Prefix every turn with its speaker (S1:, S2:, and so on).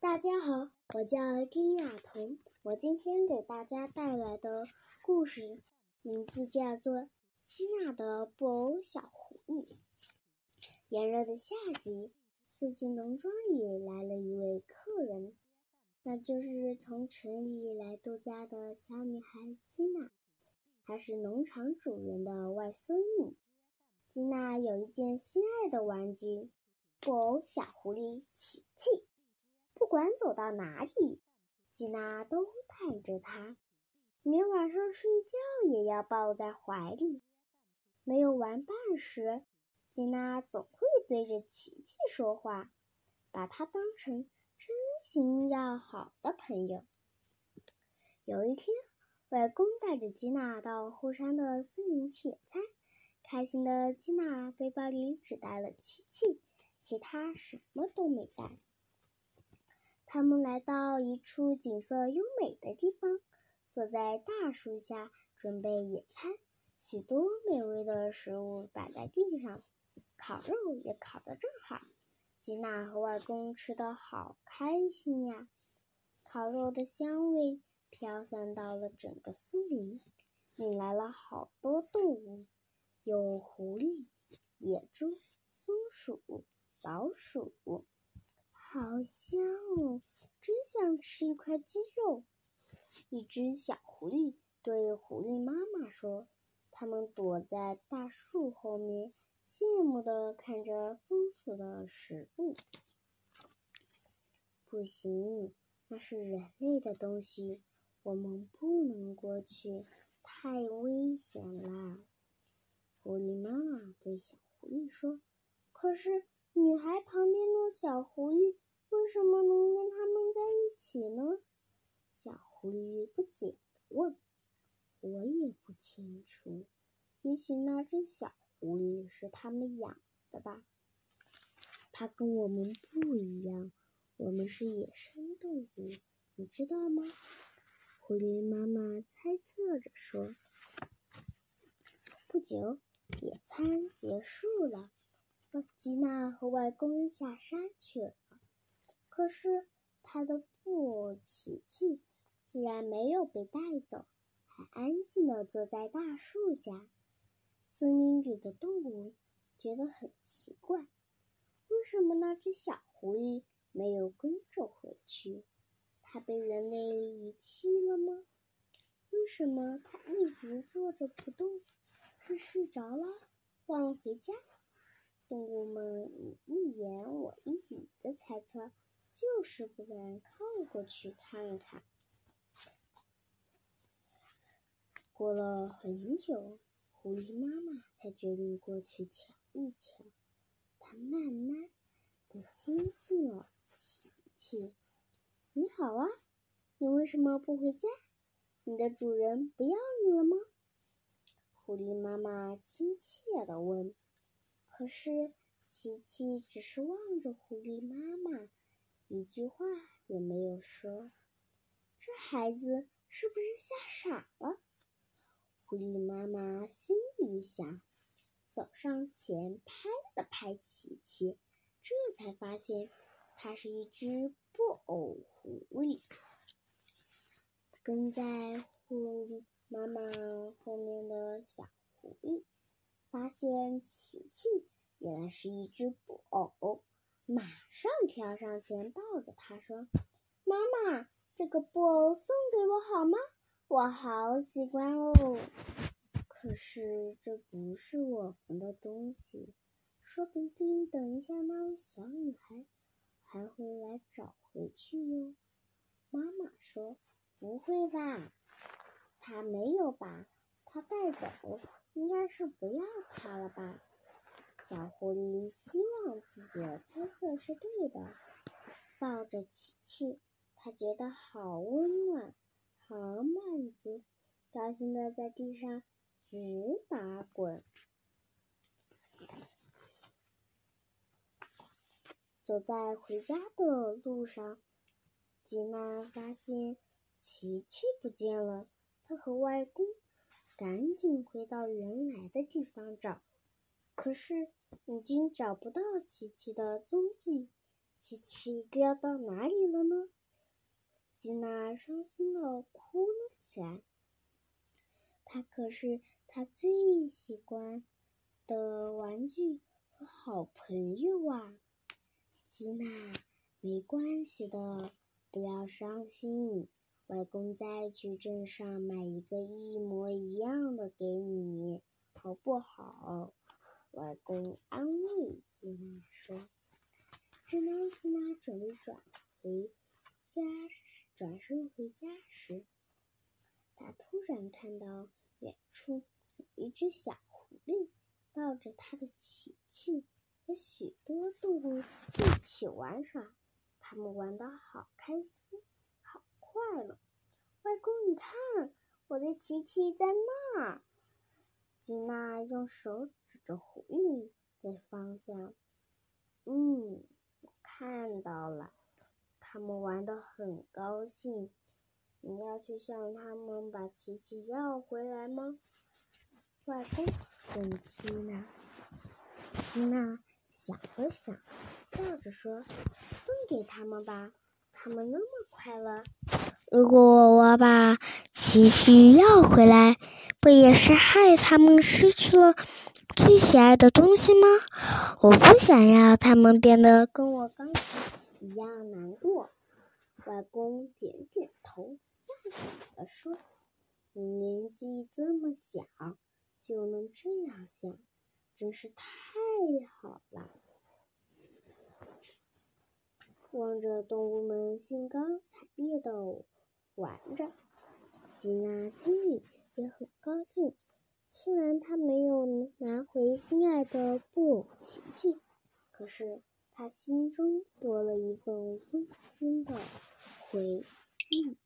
S1: 大家好，我叫丁雅彤，我今天给大家带来的故事名字叫做《基娜的布偶小狐狸》。炎热的夏季，四季农庄里来了一位客人，那就是从城里来度假的小女孩吉娜。她是农场主人的外孙女。吉娜有一件心爱的玩具——布偶小狐狸琪琪。不管走到哪里，吉娜都带着它，连晚上睡觉也要抱在怀里。没有玩伴时，吉娜总会对着琪琪说话，把它当成真心要好的朋友。有一天，外公带着吉娜到后山的森林去野餐，开心的吉娜背包里只带了琪琪，其他什么都没带。他们来到一处景色优美的地方，坐在大树下准备野餐。许多美味的食物摆在地上，烤肉也烤得正好。吉娜和外公吃得好开心呀！烤肉的香味飘散到了整个森林，引来了好多动物，有狐狸、野猪、松鼠、老鼠。好香哦！真想吃一块鸡肉。一只小狐狸对狐狸妈妈说：“他们躲在大树后面，羡慕地看着丰富的食物。”不行，那是人类的东西，我们不能过去，太危险啦！狐狸妈妈对小狐狸说：“可是。”女孩旁边的小狐狸为什么能跟他们在一起呢？小狐狸不解地问：“我也不清楚，也许那只小狐狸是他们养的吧。它跟我们不一样，我们是野生动物，你知道吗？”狐狸妈妈猜测着说。不久，野餐结束了。吉娜和外公下山去了，可是他的布偶琪琪竟然没有被带走，还安静地坐在大树下。森林里的动物觉得很奇怪，为什么那只小狐狸没有跟着回去？它被人类遗弃了吗？为什么它一直坐着不动？是睡着了，忘了回家？动物们你一言我一语的猜测，就是不敢靠过去看看。过了很久，狐狸妈妈才决定过去瞧一瞧。它慢慢的接近了琪琪。你好啊，你为什么不回家？你的主人不要你了吗？狐狸妈妈亲切的问。可是，琪琪只是望着狐狸妈妈，一句话也没有说。这孩子是不是吓傻了？狐狸妈妈心里想，走上前拍了拍琪琪，这才发现它是一只布偶狐狸。跟在狐狸妈妈后面的小狐狸。发现琪琪原来是一只布偶，马上跳上前抱着它说：“妈妈，这个布偶送给我好吗？我好喜欢哦。可是这不是我们的东西，说不定等一下那位小女孩还会来找回去哟。”妈妈说：“不会吧，她没有把它带走。”应该是不要它了吧？小狐狸希望自己的猜测是对的，抱着琪琪，它觉得好温暖，好满足，高兴的在地上直打滚。走在回家的路上，吉娜发现琪琪不见了，她和外公。赶紧回到原来的地方找，可是已经找不到琪琪的踪迹。琪琪掉到哪里了呢？吉娜伤心的哭了起来。他可是他最喜欢的玩具和好朋友啊！吉娜，没关系的，不要伤心。外公再去镇上买一个一模一样的给你，好不好？外公安慰吉娜说。正当吉娜准备转回家时，转身回家时，她突然看到远处有一只小狐狸抱着它的琪琪和许多动物一起玩耍，他们玩得好开心，坏了。外公，你看，我的琪琪在那儿。吉娜用手指着狐狸的方向，嗯。我看到了，他们玩得很高兴。你要去向他们把琪琪要回来吗？外公问吉娜。吉娜想了想，笑着说：“送给他们吧，他们那么快乐。如果我把琪琪要回来，不也是害他们失去了？”最喜爱的东西吗？我不想要他们变得跟我刚才一样难过。外公点点头，赞许地说：“你年纪这么小，就能这样想，真是太好了。”望着动物们兴高采烈地玩着，吉娜心里也很高兴。虽然她没有拿回心爱的布偶琪琪，可是她心中多了一份温馨的回忆。